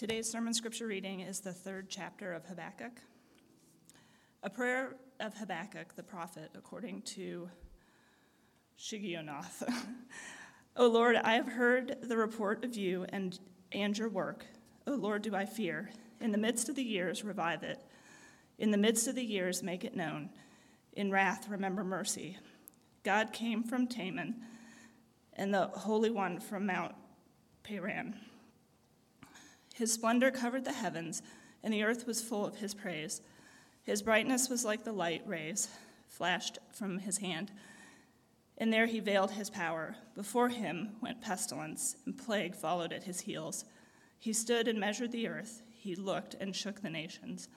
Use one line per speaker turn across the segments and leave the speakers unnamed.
Today's sermon scripture reading is the third chapter of Habakkuk. A prayer of Habakkuk the prophet, according to Shigionoth. o Lord, I have heard the report of you and, and your work. O Lord, do I fear. In the midst of the years, revive it. In the midst of the years, make it known. In wrath, remember mercy. God came from Teman, and the Holy One from Mount Paran. His splendor covered the heavens, and the earth was full of his praise. His brightness was like the light rays flashed from his hand. And there he veiled his power. Before him went pestilence, and plague followed at his heels. He stood and measured the earth. He looked and shook the nations.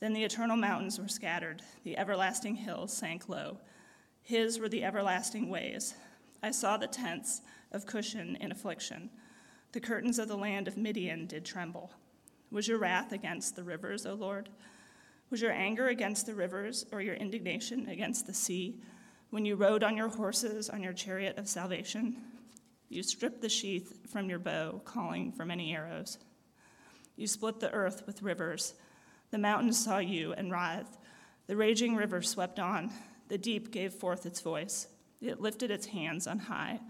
Then the eternal mountains were scattered, the everlasting hills sank low. His were the everlasting ways. I saw the tents of Cushan in affliction. The curtains of the land of Midian did tremble. Was your wrath against the rivers, O Lord? Was your anger against the rivers, or your indignation against the sea, when you rode on your horses on your chariot of salvation? You stripped the sheath from your bow, calling for many arrows. You split the earth with rivers. The mountains saw you and writhed. The raging river swept on. The deep gave forth its voice. It lifted its hands on high.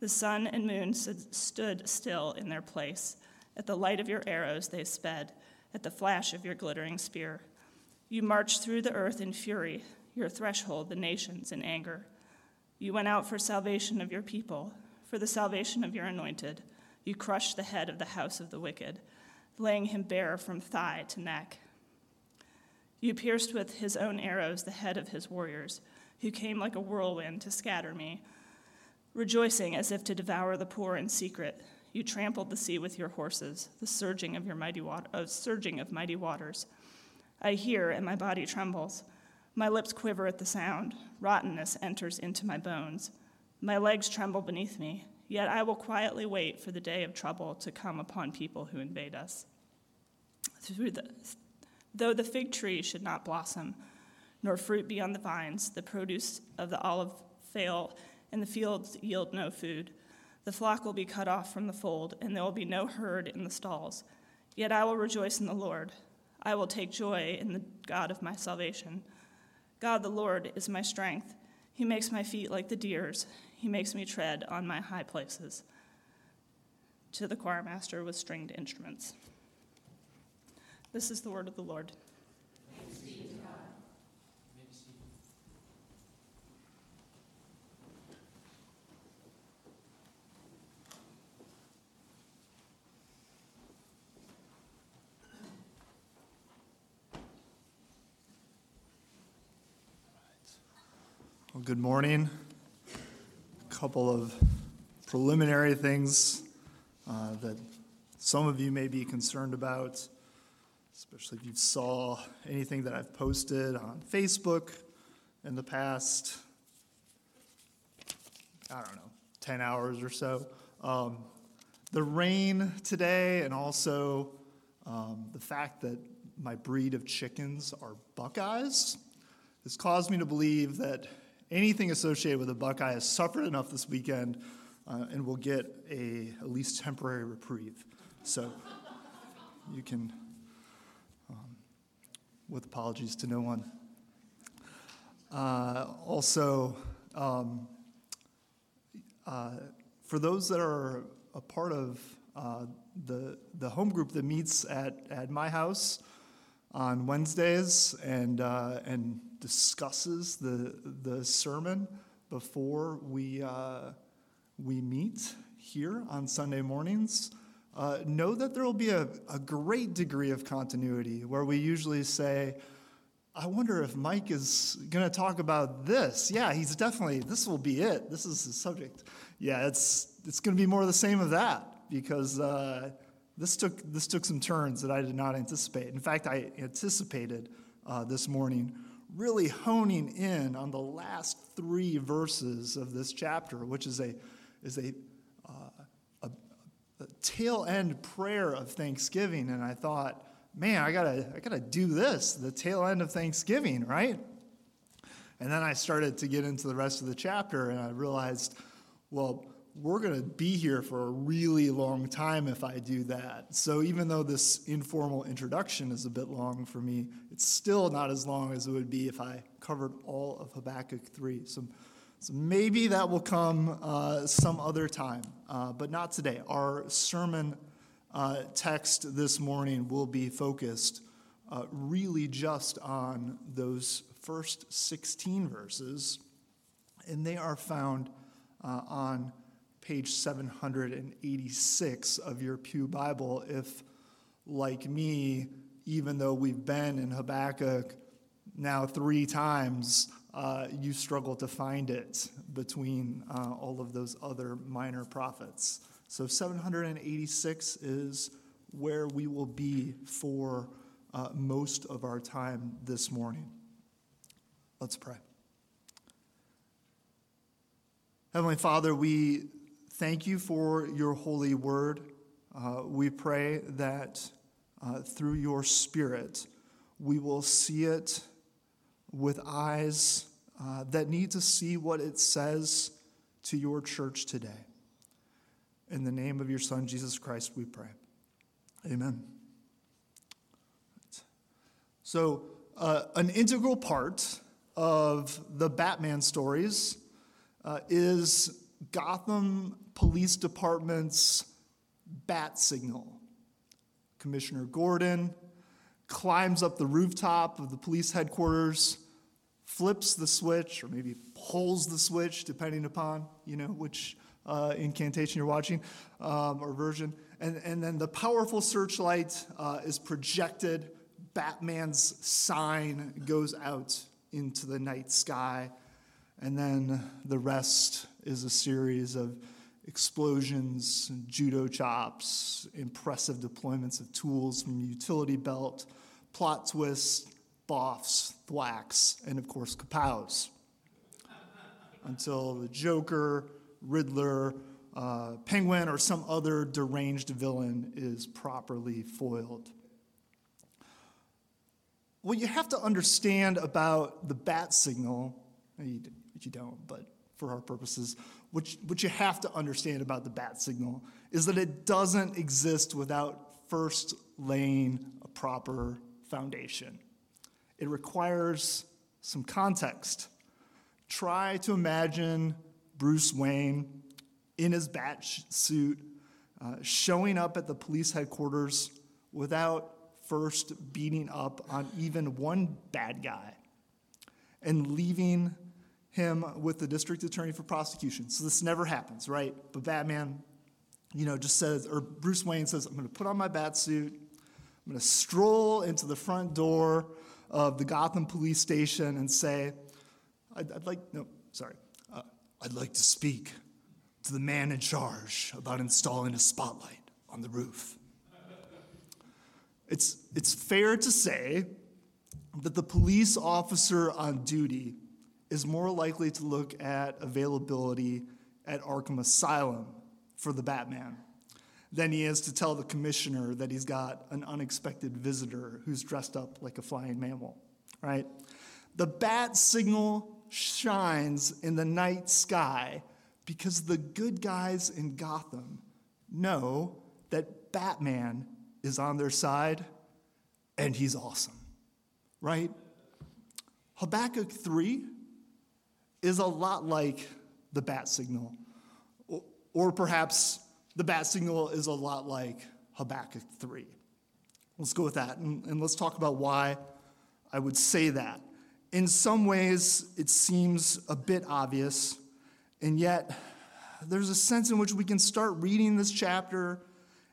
The sun and moon stood still in their place. At the light of your arrows they sped, at the flash of your glittering spear. You marched through the earth in fury, your threshold the nations in anger. You went out for salvation of your people, for the salvation of your anointed. You crushed the head of the house of the wicked, laying him bare from thigh to neck. You pierced with his own arrows the head of his warriors, who came like a whirlwind to scatter me. Rejoicing as if to devour the poor in secret, you trampled the sea with your horses, the surging of your mighty water, uh, surging of mighty waters. I hear, and my body trembles. My lips quiver at the sound. Rottenness enters into my bones. My legs tremble beneath me. Yet I will quietly wait for the day of trouble to come upon people who invade us. The, though the fig tree should not blossom, nor fruit be on the vines, the produce of the olive fail, and the fields yield no food. The flock will be cut off from the fold, and there will be no herd in the stalls. Yet I will rejoice in the Lord. I will take joy in the God of my salvation. God the Lord is my strength. He makes my feet like the deer's, He makes me tread on my high places. To the choir master with stringed instruments. This is the word of the Lord.
Good morning. A couple of preliminary things uh, that some of you may be concerned about, especially if you saw anything that I've posted on Facebook in the past, I don't know, 10 hours or so. Um, the rain today, and also um, the fact that my breed of chickens are Buckeyes, has caused me to believe that anything associated with the Buckeye has suffered enough this weekend uh, and will get a at least temporary reprieve. So you can, um, with apologies to no one. Uh, also, um, uh, for those that are a part of uh, the, the home group that meets at, at my house on Wednesdays and, uh, and discusses the, the sermon before we, uh, we meet here on Sunday mornings, uh, know that there will be a, a great degree of continuity where we usually say, I wonder if Mike is going to talk about this. Yeah, he's definitely, this will be it. This is the subject. Yeah, it's, it's going to be more of the same of that because uh, this, took, this took some turns that I did not anticipate. In fact, I anticipated uh, this morning really honing in on the last three verses of this chapter, which is a, is a, uh, a, a tail end prayer of thanksgiving. And I thought, man, I gotta, I gotta do this, the tail end of Thanksgiving, right? And then I started to get into the rest of the chapter and I realized, well, we're going to be here for a really long time if I do that. So even though this informal introduction is a bit long for me, it's still not as long as it would be if I covered all of Habakkuk 3. So, so maybe that will come uh, some other time, uh, but not today. Our sermon uh, text this morning will be focused uh, really just on those first 16 verses, and they are found uh, on page 786 of your Pew Bible if, like me, even though we've been in Habakkuk now three times, uh, you struggle to find it between uh, all of those other minor prophets. So 786 is where we will be for uh, most of our time this morning. Let's pray. Heavenly Father, we thank you for your holy word. Uh, we pray that uh, through your Spirit, we will see it with eyes uh, that need to see what it says to your church today. In the name of your Son, Jesus Christ, we pray. Amen. So, uh, an integral part of the Batman stories uh, is Gotham Police Department's bat signal. Commissioner Gordon climbs up the rooftop of the police headquarters, flips the switch, or maybe pulls the switch, depending upon you know which uh, incantation you're watching um, or version, and, and then the powerful searchlight uh, is projected. Batman's sign goes out into the night sky, and then the rest is a series of explosions, judo chops, impressive deployments of tools from utility belt, plot twists, boffs, thwacks, and of course, kapows. Until the Joker, Riddler, uh, Penguin, or some other deranged villain is properly foiled. What you have to understand about the bat signal, you, you don't, but for our purposes, what, what you have to understand about the bat signal is that it doesn't exist without first laying a proper foundation. It requires some context. Try to imagine Bruce Wayne in his bat suit uh, showing up at the police headquarters without first beating up on even one bad guy and leaving him with the district attorney for prosecution. So this never happens, right? But Batman, you know, just says, or Bruce Wayne says, I'm going to put on my bat suit. I'm going to stroll into the front door of the Gotham police station and say, I'd, I'd like, no, sorry, uh, I'd like to speak to the man in charge about installing a spotlight on the roof. It's, it's fair to say that the police officer on duty is more likely to look at availability at Arkham Asylum for the Batman than he is to tell the commissioner that he's got an unexpected visitor who's dressed up like a flying mammal, right? The bat signal shines in the night sky because the good guys in Gotham know that Batman is on their side and he's awesome, right? Habakkuk 3 is a lot like the bat signal. Or perhaps the bat signal is a lot like Habakkuk 3. Let's go with that and, and let's talk about why I would say that. In some ways, it seems a bit obvious, and yet there's a sense in which we can start reading this chapter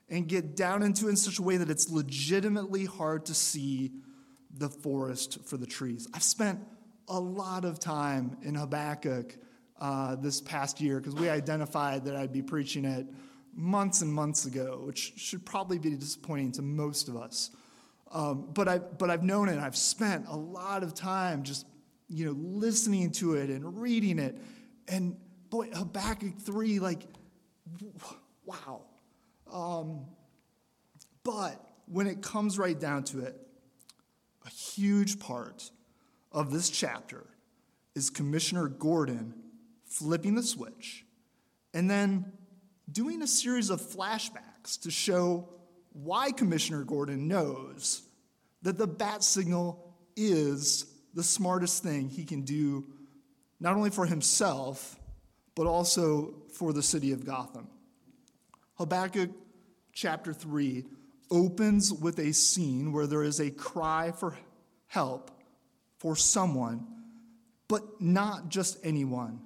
and get down into it in such a way that it's legitimately hard to see the forest for the trees. I've spent a lot of time in Habakkuk uh, this past year because we identified that I'd be preaching it months and months ago, which should probably be disappointing to most of us. Um, but, I, but I've known it, I've spent a lot of time just you know, listening to it and reading it. And boy, Habakkuk 3, like, wow. Um, but when it comes right down to it, a huge part of this chapter is Commissioner Gordon flipping the switch and then doing a series of flashbacks to show why Commissioner Gordon knows that the bat signal is the smartest thing he can do, not only for himself, but also for the city of Gotham. Habakkuk chapter 3 opens with a scene where there is a cry for help for someone, but not just anyone.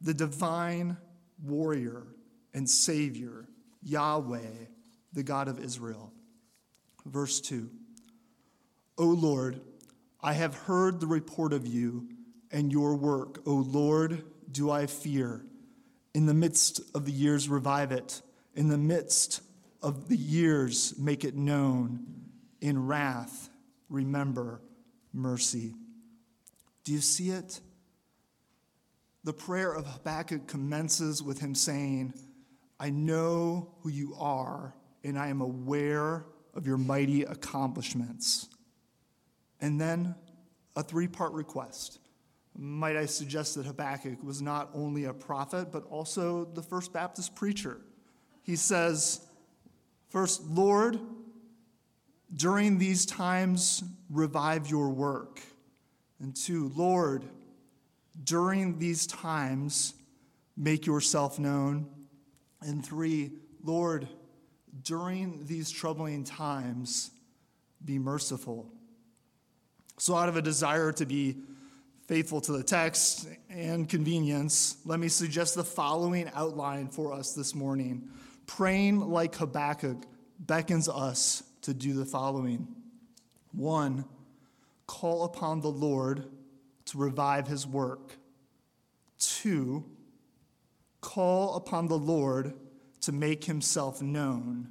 The divine warrior and Savior, Yahweh, the God of Israel. Verse 2 O Lord, I have heard the report of you and your work. O Lord, do I fear. In the midst of the years, revive it. In the midst of the years, make it known. In wrath, remember mercy. Do you see it? The prayer of Habakkuk commences with him saying, I know who you are, and I am aware of your mighty accomplishments. And then a three part request. Might I suggest that Habakkuk was not only a prophet, but also the first Baptist preacher? He says, First, Lord, during these times, revive your work. And two, Lord, during these times, make yourself known. And three, Lord, during these troubling times, be merciful. So, out of a desire to be faithful to the text and convenience, let me suggest the following outline for us this morning. Praying like Habakkuk beckons us to do the following one, call upon the Lord to revive his work. Two, call upon the Lord to make himself known.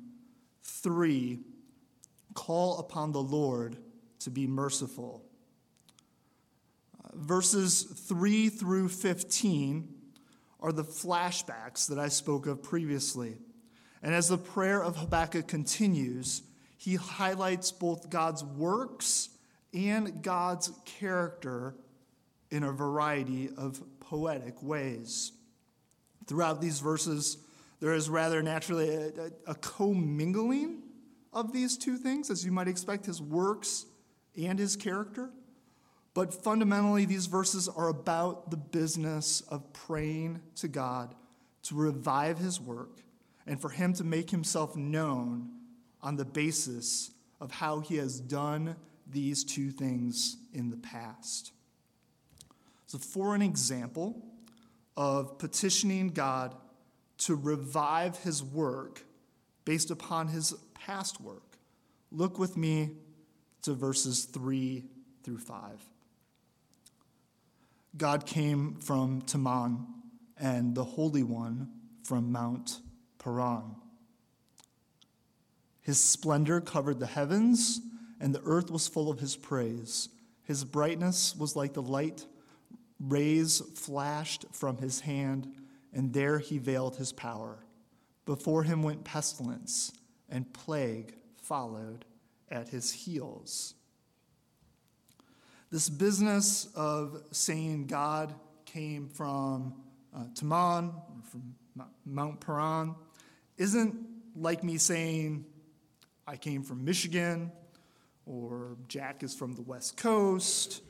Three, call upon the Lord to be merciful. Uh, verses 3 through 15 are the flashbacks that I spoke of previously. And as the prayer of Habakkuk continues, he highlights both God's works and God's character in a variety of poetic ways. Throughout these verses, there is rather naturally a, a, a commingling of these two things, as you might expect, his works and his character. But fundamentally, these verses are about the business of praying to God to revive his work and for him to make himself known on the basis of how he has done these two things in the past. So, for an example of petitioning God to revive his work based upon his past work, look with me to verses 3 through 5. God came from Taman, and the Holy One from Mount Paran. His splendor covered the heavens, and the earth was full of his praise. His brightness was like the light, rays flashed from his hand, and there he veiled his power. Before him went pestilence, and plague followed at his heels. This business of saying God came from uh, Teman, or from Mount Paran, isn't like me saying I came from Michigan or Jack is from the West Coast,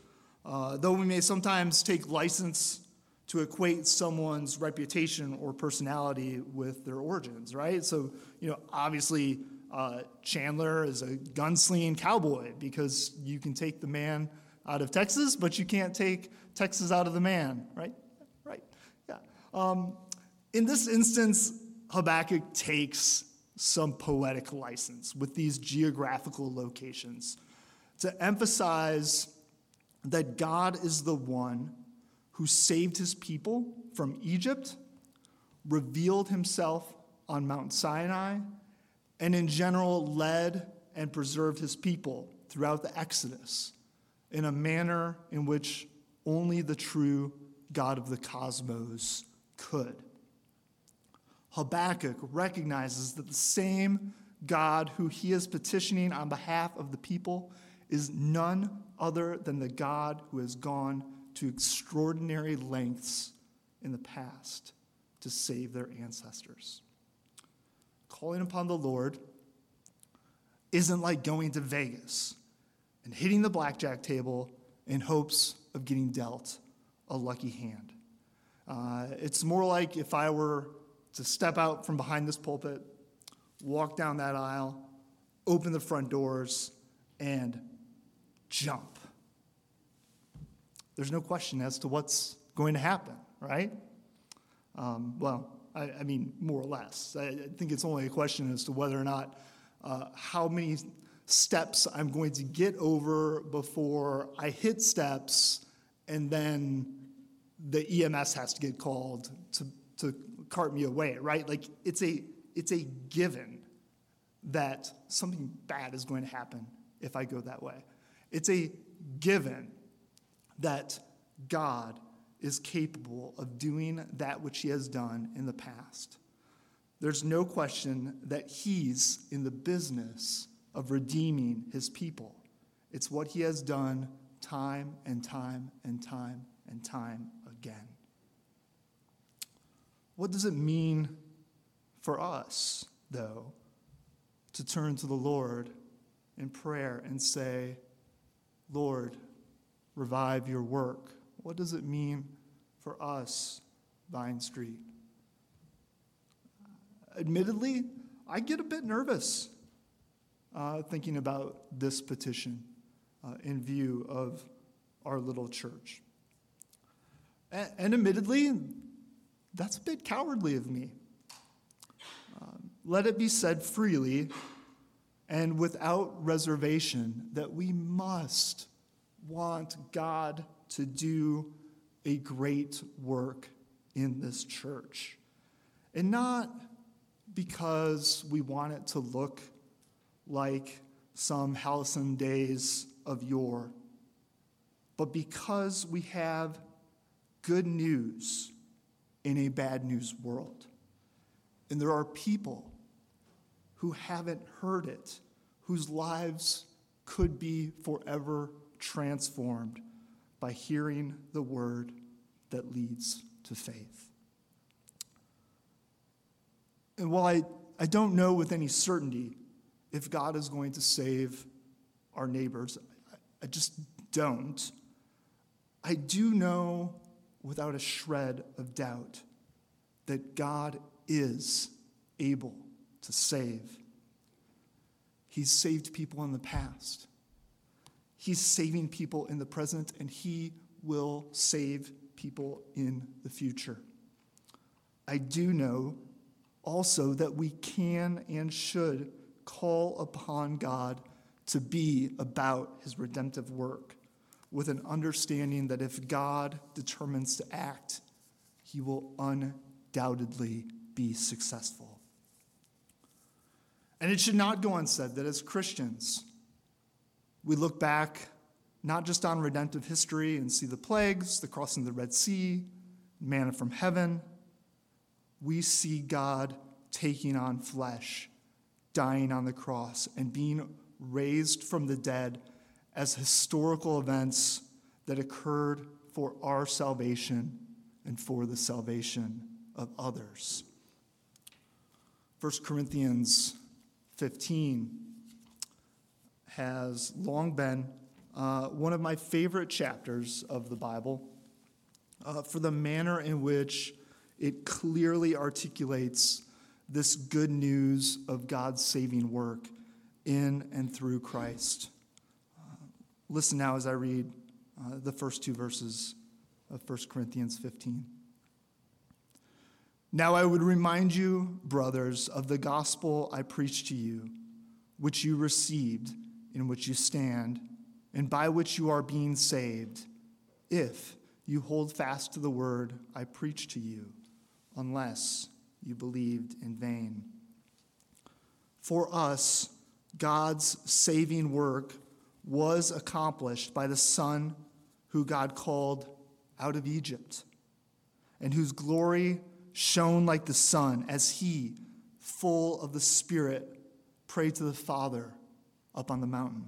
uh, though we may sometimes take license to equate someone's reputation or personality with their origins, right? So, you know, obviously uh, Chandler is a gunslinging cowboy because you can take the man out of Texas, but you can't take Texas out of the man, right? Right, yeah. Um, in this instance, Habakkuk takes some poetic license with these geographical locations to emphasize that God is the one who saved his people from Egypt, revealed himself on Mount Sinai, and in general led and preserved his people throughout the Exodus in a manner in which only the true God of the cosmos could. Habakkuk recognizes that the same God who he is petitioning on behalf of the people is none other than the God who has gone to extraordinary lengths in the past to save their ancestors. Calling upon the Lord isn't like going to Vegas and hitting the blackjack table in hopes of getting dealt a lucky hand. Uh, it's more like if I were to step out from behind this pulpit, walk down that aisle, open the front doors, and jump. There's no question as to what's going to happen, right? Um, well, I, I, mean, more or less. I, I, think it's only a question as to whether or not uh, how many steps I'm going to get over before I hit steps and then the EMS has to get called to, to cart me away, right? Like it's a, it's a given that something bad is going to happen if I go that way. It's a given that God is capable of doing that which he has done in the past. There's no question that he's in the business of redeeming his people. It's what he has done time and time and time and time again. What does it mean for us, though, to turn to the Lord in prayer and say, Lord, revive your work? What does it mean for us, Vine Street? Admittedly, I get a bit nervous uh, thinking about this petition uh, in view of our little church. And, and admittedly, that's a bit cowardly of me. Uh, let it be said freely and without reservation that we must want God to do a great work in this church. And not because we want it to look like some halcyon days of yore, but because we have good news in a bad news world. And there are people who haven't heard it, whose lives could be forever transformed by hearing the word that leads to faith. And while I, I don't know with any certainty if God is going to save our neighbors, I, I just don't. I do know without a shred of doubt that God is able to save. He's saved people in the past. He's saving people in the present, and He will save people in the future. I do know also that we can and should call upon God to be about His redemptive work with an understanding that if God determines to act, He will undoubtedly be successful. And it should not go unsaid that as Christians, we look back not just on redemptive history and see the plagues, the crossing of the Red Sea, manna from heaven. We see God taking on flesh, dying on the cross, and being raised from the dead as historical events that occurred for our salvation and for the salvation of others. 1 Corinthians 15 has long been uh, one of my favorite chapters of the Bible uh, for the manner in which it clearly articulates this good news of God's saving work in and through Christ. Listen now as I read uh, the first two verses of 1 Corinthians 15. Now I would remind you, brothers, of the gospel I preached to you, which you received in which you stand, and by which you are being saved, if you hold fast to the word I preached to you, unless you believed in vain. For us, God's saving work was accomplished by the Son who God called out of Egypt, and whose glory shone like the sun as he, full of the Spirit, prayed to the Father up on the mountain.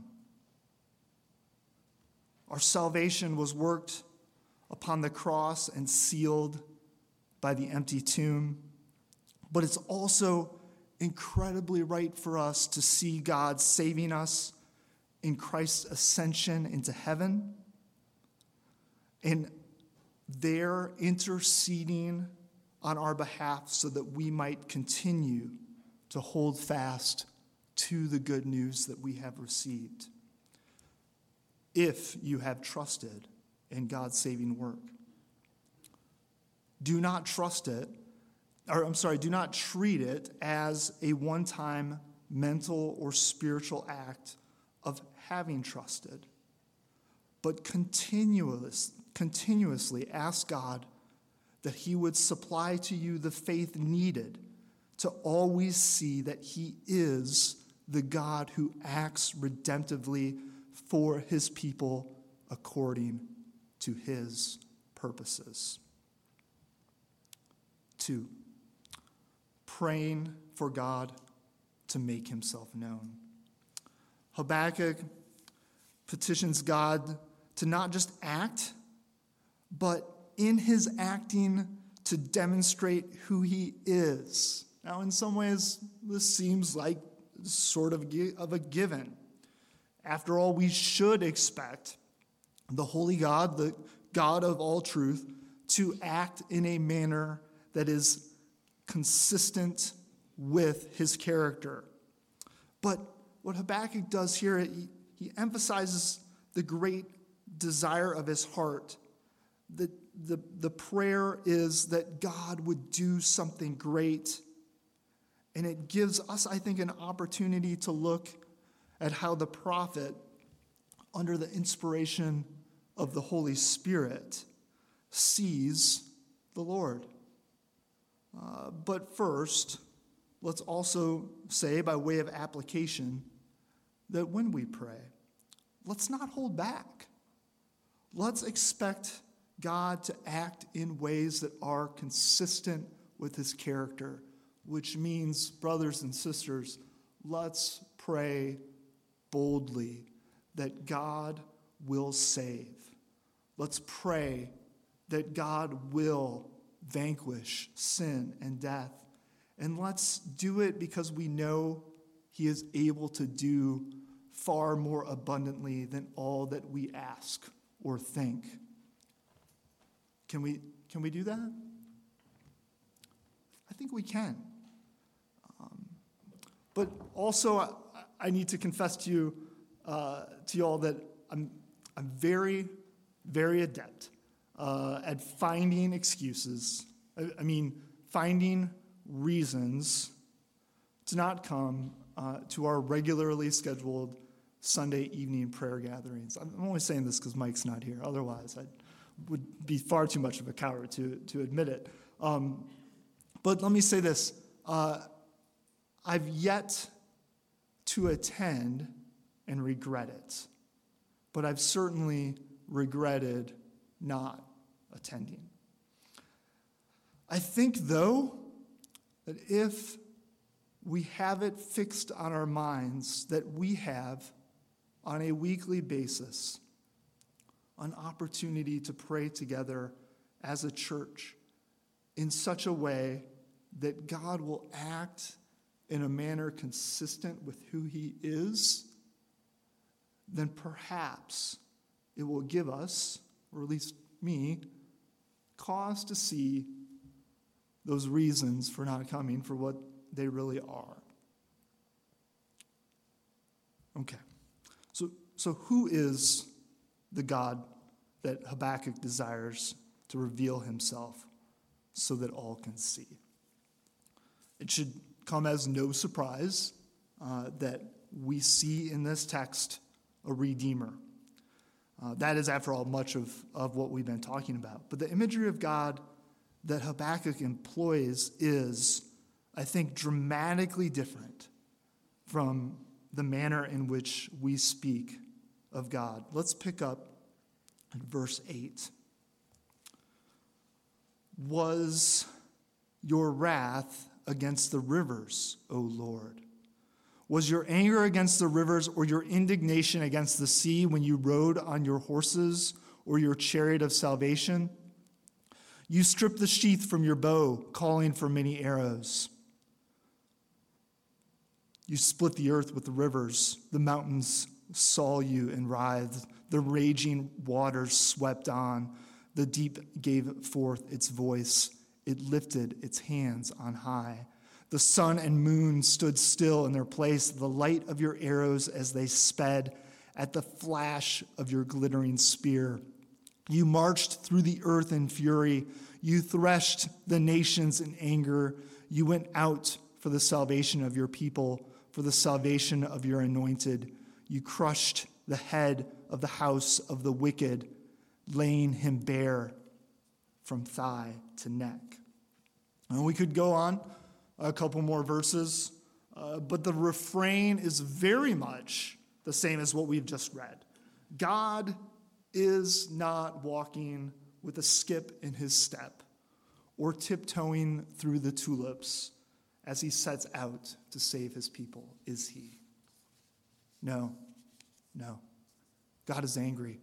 Our salvation was worked upon the cross and sealed by the empty tomb. But it's also incredibly right for us to see God saving us in Christ's ascension into heaven and there interceding on our behalf so that we might continue to hold fast to the good news that we have received. If you have trusted in God's saving work, do not trust it, or I'm sorry, do not treat it as a one time mental or spiritual act of having trusted, but continuous, continuously ask God that He would supply to you the faith needed to always see that He is the God who acts redemptively for His people according to His purposes. Two, praying for God to make Himself known. Habakkuk petitions God to not just act, but in his acting to demonstrate who he is. Now, in some ways, this seems like sort of of a given. After all, we should expect the holy God, the God of all truth, to act in a manner that is consistent with his character. But what Habakkuk does here, he, emphasizes the great desire of his heart. The, the, the prayer is that God would do something great. And it gives us, I think, an opportunity to look at how the prophet, under the inspiration of the Holy Spirit, sees the Lord. Uh, but first, let's also say, by way of application, that when we pray, let's not hold back. Let's expect God to act in ways that are consistent with his character, which means, brothers and sisters, let's pray boldly that God will save. Let's pray that God will vanquish sin and death. And let's do it because we know he is able to do far more abundantly than all that we ask or think. Can we, can we do that? I think we can. Um, but also, I, I, need to confess to you, uh, to you all, that I'm, I'm very, very adept uh, at finding excuses. I, I, mean, finding reasons to not come uh, to our regularly scheduled Sunday evening prayer gatherings. I'm only saying this because Mike's not here. Otherwise, I would be far too much of a coward to, to admit it. Um, but let me say this uh, I've yet to attend and regret it, but I've certainly regretted not attending. I think, though, that if we have it fixed on our minds that we have on a weekly basis an opportunity to pray together as a church in such a way that God will act in a manner consistent with who He is, then perhaps it will give us, or at least me, cause to see those reasons for not coming for what they really are. Okay. So, who is the God that Habakkuk desires to reveal himself so that all can see? It should come as no surprise uh, that we see in this text a redeemer. Uh, that is, after all, much of, of what we've been talking about. But the imagery of God that Habakkuk employs is, I think, dramatically different from the manner in which we speak of God. Let's pick up at verse 8. Was your wrath against the rivers, O Lord? Was your anger against the rivers or your indignation against the sea when you rode on your horses or your chariot of salvation? You strip the sheath from your bow, calling for many arrows. You split the earth with the rivers. The mountains saw you and writhed. The raging waters swept on. The deep gave forth its voice. It lifted its hands on high. The sun and moon stood still in their place, the light of your arrows as they sped at the flash of your glittering spear. You marched through the earth in fury. You threshed the nations in anger. You went out for the salvation of your people, for the salvation of your anointed. You crushed the head of the house of the wicked, laying him bare from thigh to neck. And we could go on a couple more verses, uh, but the refrain is very much the same as what we've just read. God is not walking with a skip in his step or tiptoeing through the tulips as he sets out to save his people, is he? No, no. God is angry.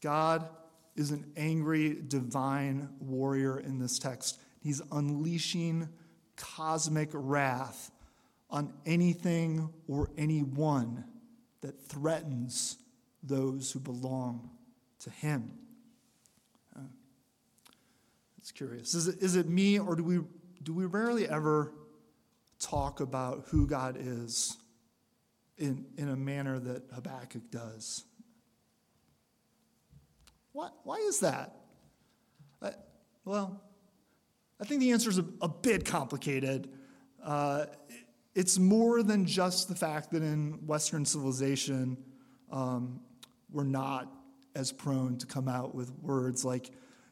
God is an angry divine warrior in this text. He's unleashing cosmic wrath on anything or anyone that threatens those who belong to him. It's curious. Is it, is it me, or do we, do we rarely ever talk about who God is in, in a manner that Habakkuk does? What, why is that? Uh, well, I think the answer is a, a bit complicated. Uh, it's more than just the fact that in Western civilization, um, we're not as prone to come out with words like,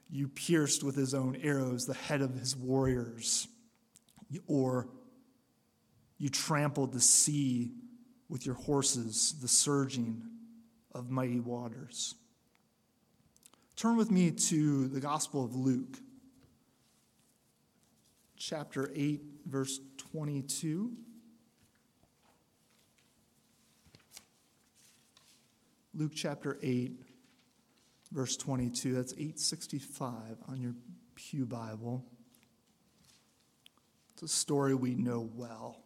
you pierced with his own arrows the head of his warriors, or you trampled the sea with your horses, the surging of mighty waters. Turn with me to the Gospel of Luke chapter 8, verse 22. Luke chapter 8, verse 22. That's 865 on your Pew Bible. It's a story we know well.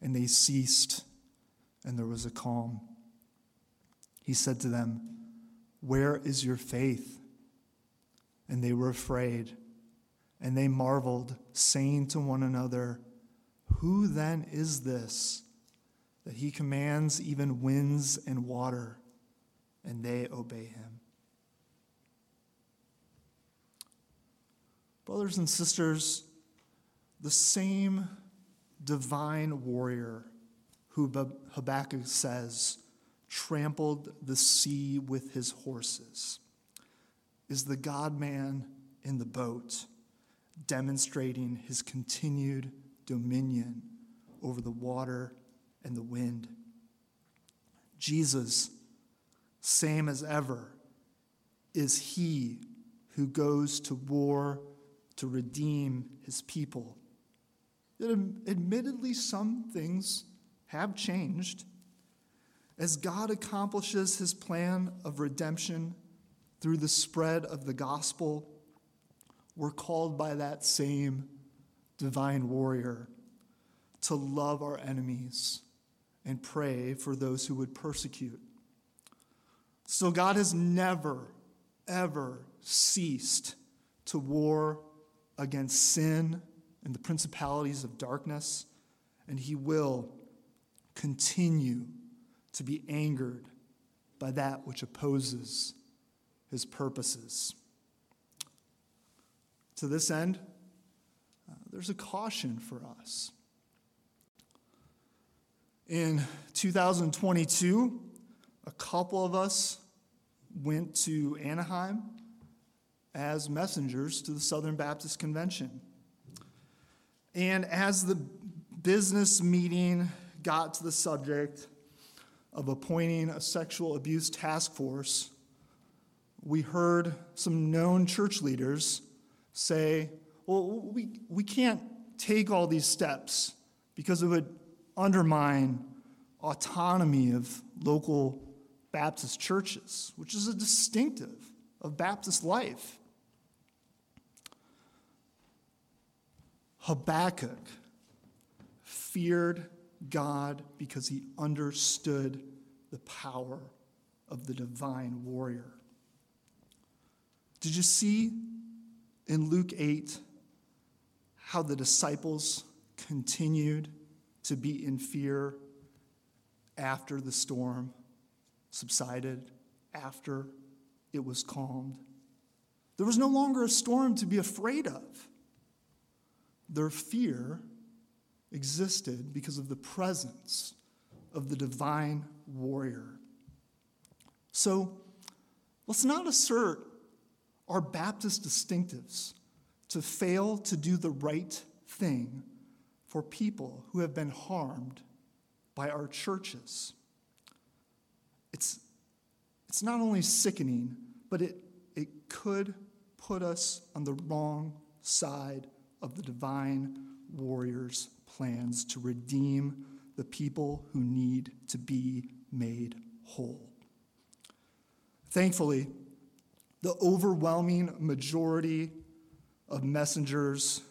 and they ceased, and there was a calm. He said to them, Where is your faith? and they were afraid. And they marveled, saying to one another, Who then is this that he commands even winds and water, and they obey him? Brothers and sisters, the same divine warrior who Habakkuk says trampled the sea with his horses is the God man in the boat, demonstrating his continued dominion over the water and the wind. Jesus, same as ever, is he who goes to war to redeem his people. Admittedly, some things have changed. As God accomplishes his plan of redemption through the spread of the gospel, we're called by that same divine warrior to love our enemies and pray for those who would persecute. So God has never, ever ceased to war against sin and the principalities of darkness, and he will continue to be angered by that which opposes his purposes. To this end, uh, there's a caution for us. In 2022, a couple of us went to Anaheim as messengers to the Southern Baptist Convention. And as the business meeting got to the subject of appointing a sexual abuse task force, we heard some known church leaders say, well, we, we can't take all these steps because it would undermine autonomy of local Baptist churches, which is a distinctive of Baptist life. Habakkuk feared God because he understood the power of the divine warrior. Did you see in Luke 8 how the disciples continued to be in fear after the storm subsided, after it was calmed? There was no longer a storm to be afraid of. Their fear existed because of the presence of the divine warrior. So let's not assert our Baptist distinctives to fail to do the right thing for people who have been harmed by our churches. It's, it's not only sickening, but it, it could put us on the wrong side of the divine warrior's plans to redeem the people who need to be made whole. Thankfully, the overwhelming majority of messengers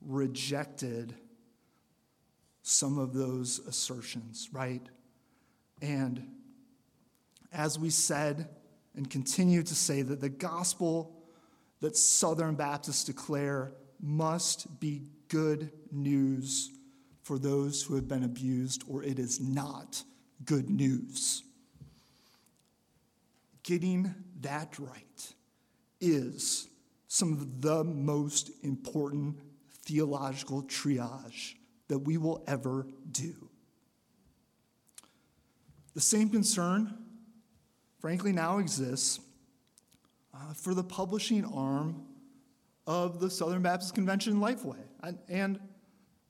rejected some of those assertions, right? And as we said and continue to say, that the gospel that Southern Baptists declare must be good news for those who have been abused, or it is not good news. Getting that right is some of the most important theological triage that we will ever do. The same concern, frankly, now exists uh, for the publishing arm of the Southern Baptist Convention Lifeway. And, and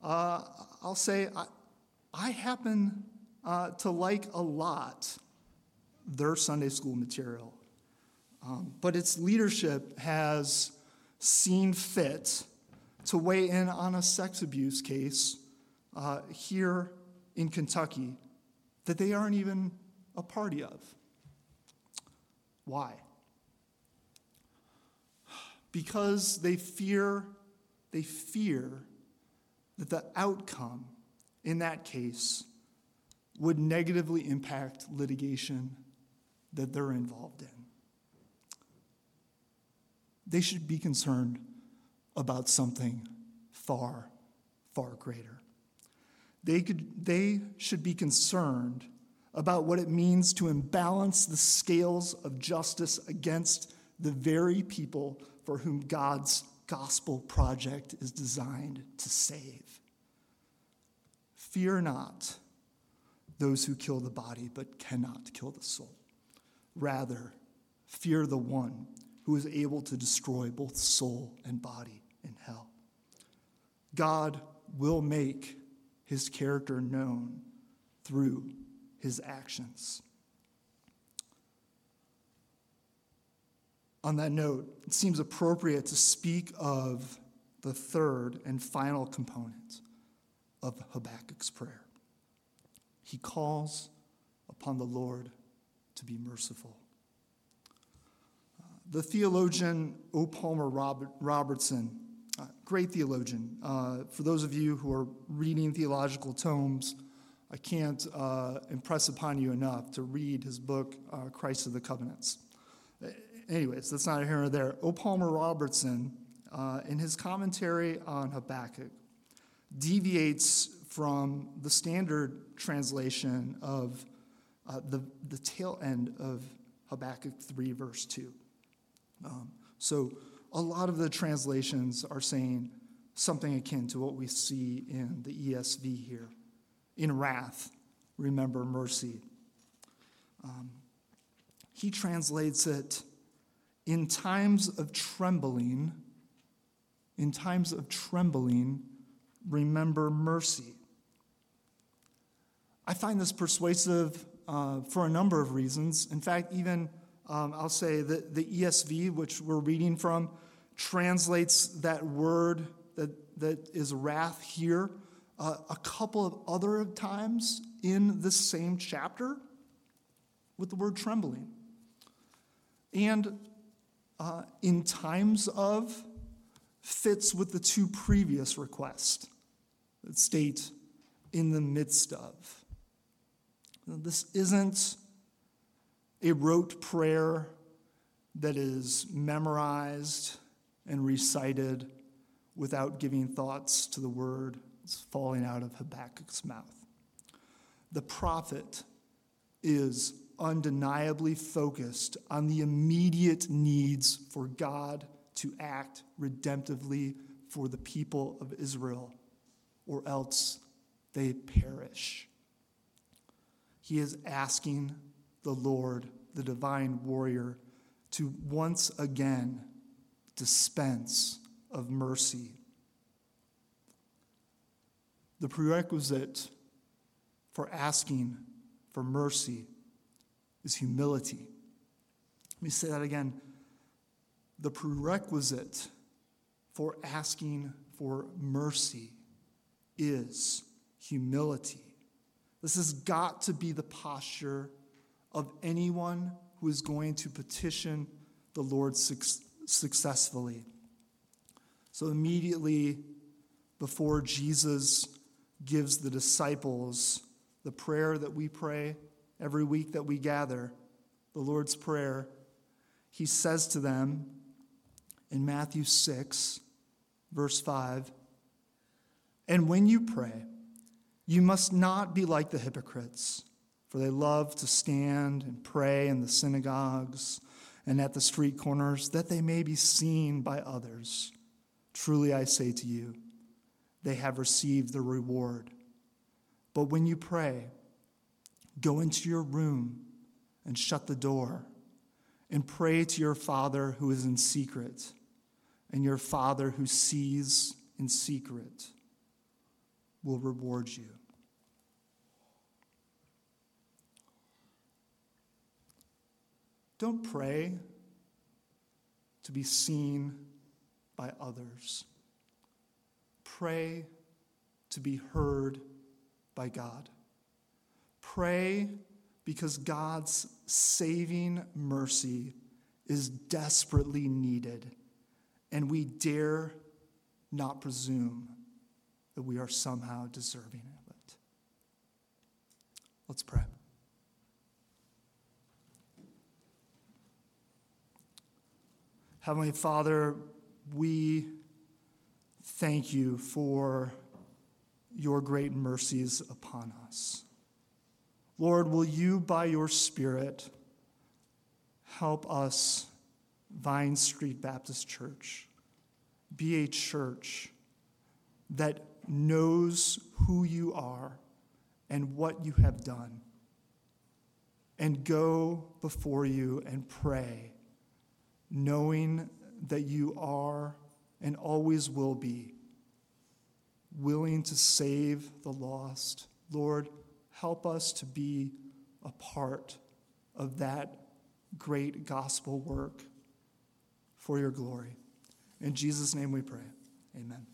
uh, I'll say, I, I happen uh, to like a lot their Sunday school material. Um, but its leadership has seen fit to weigh in on a sex abuse case uh, here in Kentucky that they aren't even a party of. Why? Because they fear, they fear that the outcome in that case would negatively impact litigation that they're involved in. They should be concerned about something far, far greater. They, could, they should be concerned about what it means to imbalance the scales of justice against the very people for whom God's gospel project is designed to save. Fear not those who kill the body but cannot kill the soul. Rather, fear the one who is able to destroy both soul and body in hell. God will make his character known through his actions. On that note, it seems appropriate to speak of the third and final component of Habakkuk's prayer. He calls upon the Lord to be merciful. Uh, the theologian O. Palmer Robert, Robertson, uh, great theologian. Uh, for those of you who are reading theological tomes, I can't uh, impress upon you enough to read his book, uh, Christ of the Covenants. Uh, anyways, that's not here or there. O. Palmer Robertson, in his commentary on Habakkuk, deviates from the standard translation of uh, the, the tail end of Habakkuk 3, verse 2. Um, so a lot of the translations are saying something akin to what we see in the ESV here. In wrath, remember mercy. Um, he translates it In times of trembling, in times of trembling, remember mercy. I find this persuasive uh, for a number of reasons. In fact, even um, I'll say that the ESV, which we're reading from, translates that word that, that is wrath here uh, a couple of other times in this same chapter with the word trembling. And uh, in times of fits with the two previous requests that state in the midst of. This isn't a rote prayer that is memorized and recited without giving thoughts to the word that's falling out of Habakkuk's mouth. The prophet is undeniably focused on the immediate needs for God to act redemptively for the people of Israel, or else they perish. He is asking the Lord, the divine warrior, to once again dispense of mercy. The prerequisite for asking for mercy is humility. Let me say that again. The prerequisite for asking for mercy is humility. This has got to be the posture of anyone who is going to petition the Lord successfully. So, immediately before Jesus gives the disciples the prayer that we pray every week that we gather, the Lord's Prayer, he says to them in Matthew 6, verse 5 And when you pray, you must not be like the hypocrites, for they love to stand and pray in the synagogues and at the street corners, that they may be seen by others. Truly I say to you, they have received the reward. But when you pray, go into your room and shut the door and pray to your Father who is in secret, and your Father who sees in secret will reward you. Don't pray to be seen by others. Pray to be heard by God. Pray because God's saving mercy is desperately needed, and we dare not presume that we are somehow deserving of it. Let's pray. Heavenly Father, we thank you for your great mercies upon us. Lord, will you, by your Spirit, help us, Vine Street Baptist Church, be a church that knows who you are and what you have done, and go before you and pray, knowing that you are and always will be willing to save the lost. Lord, help us to be a part of that great gospel work for your glory. In Jesus' name we pray. Amen.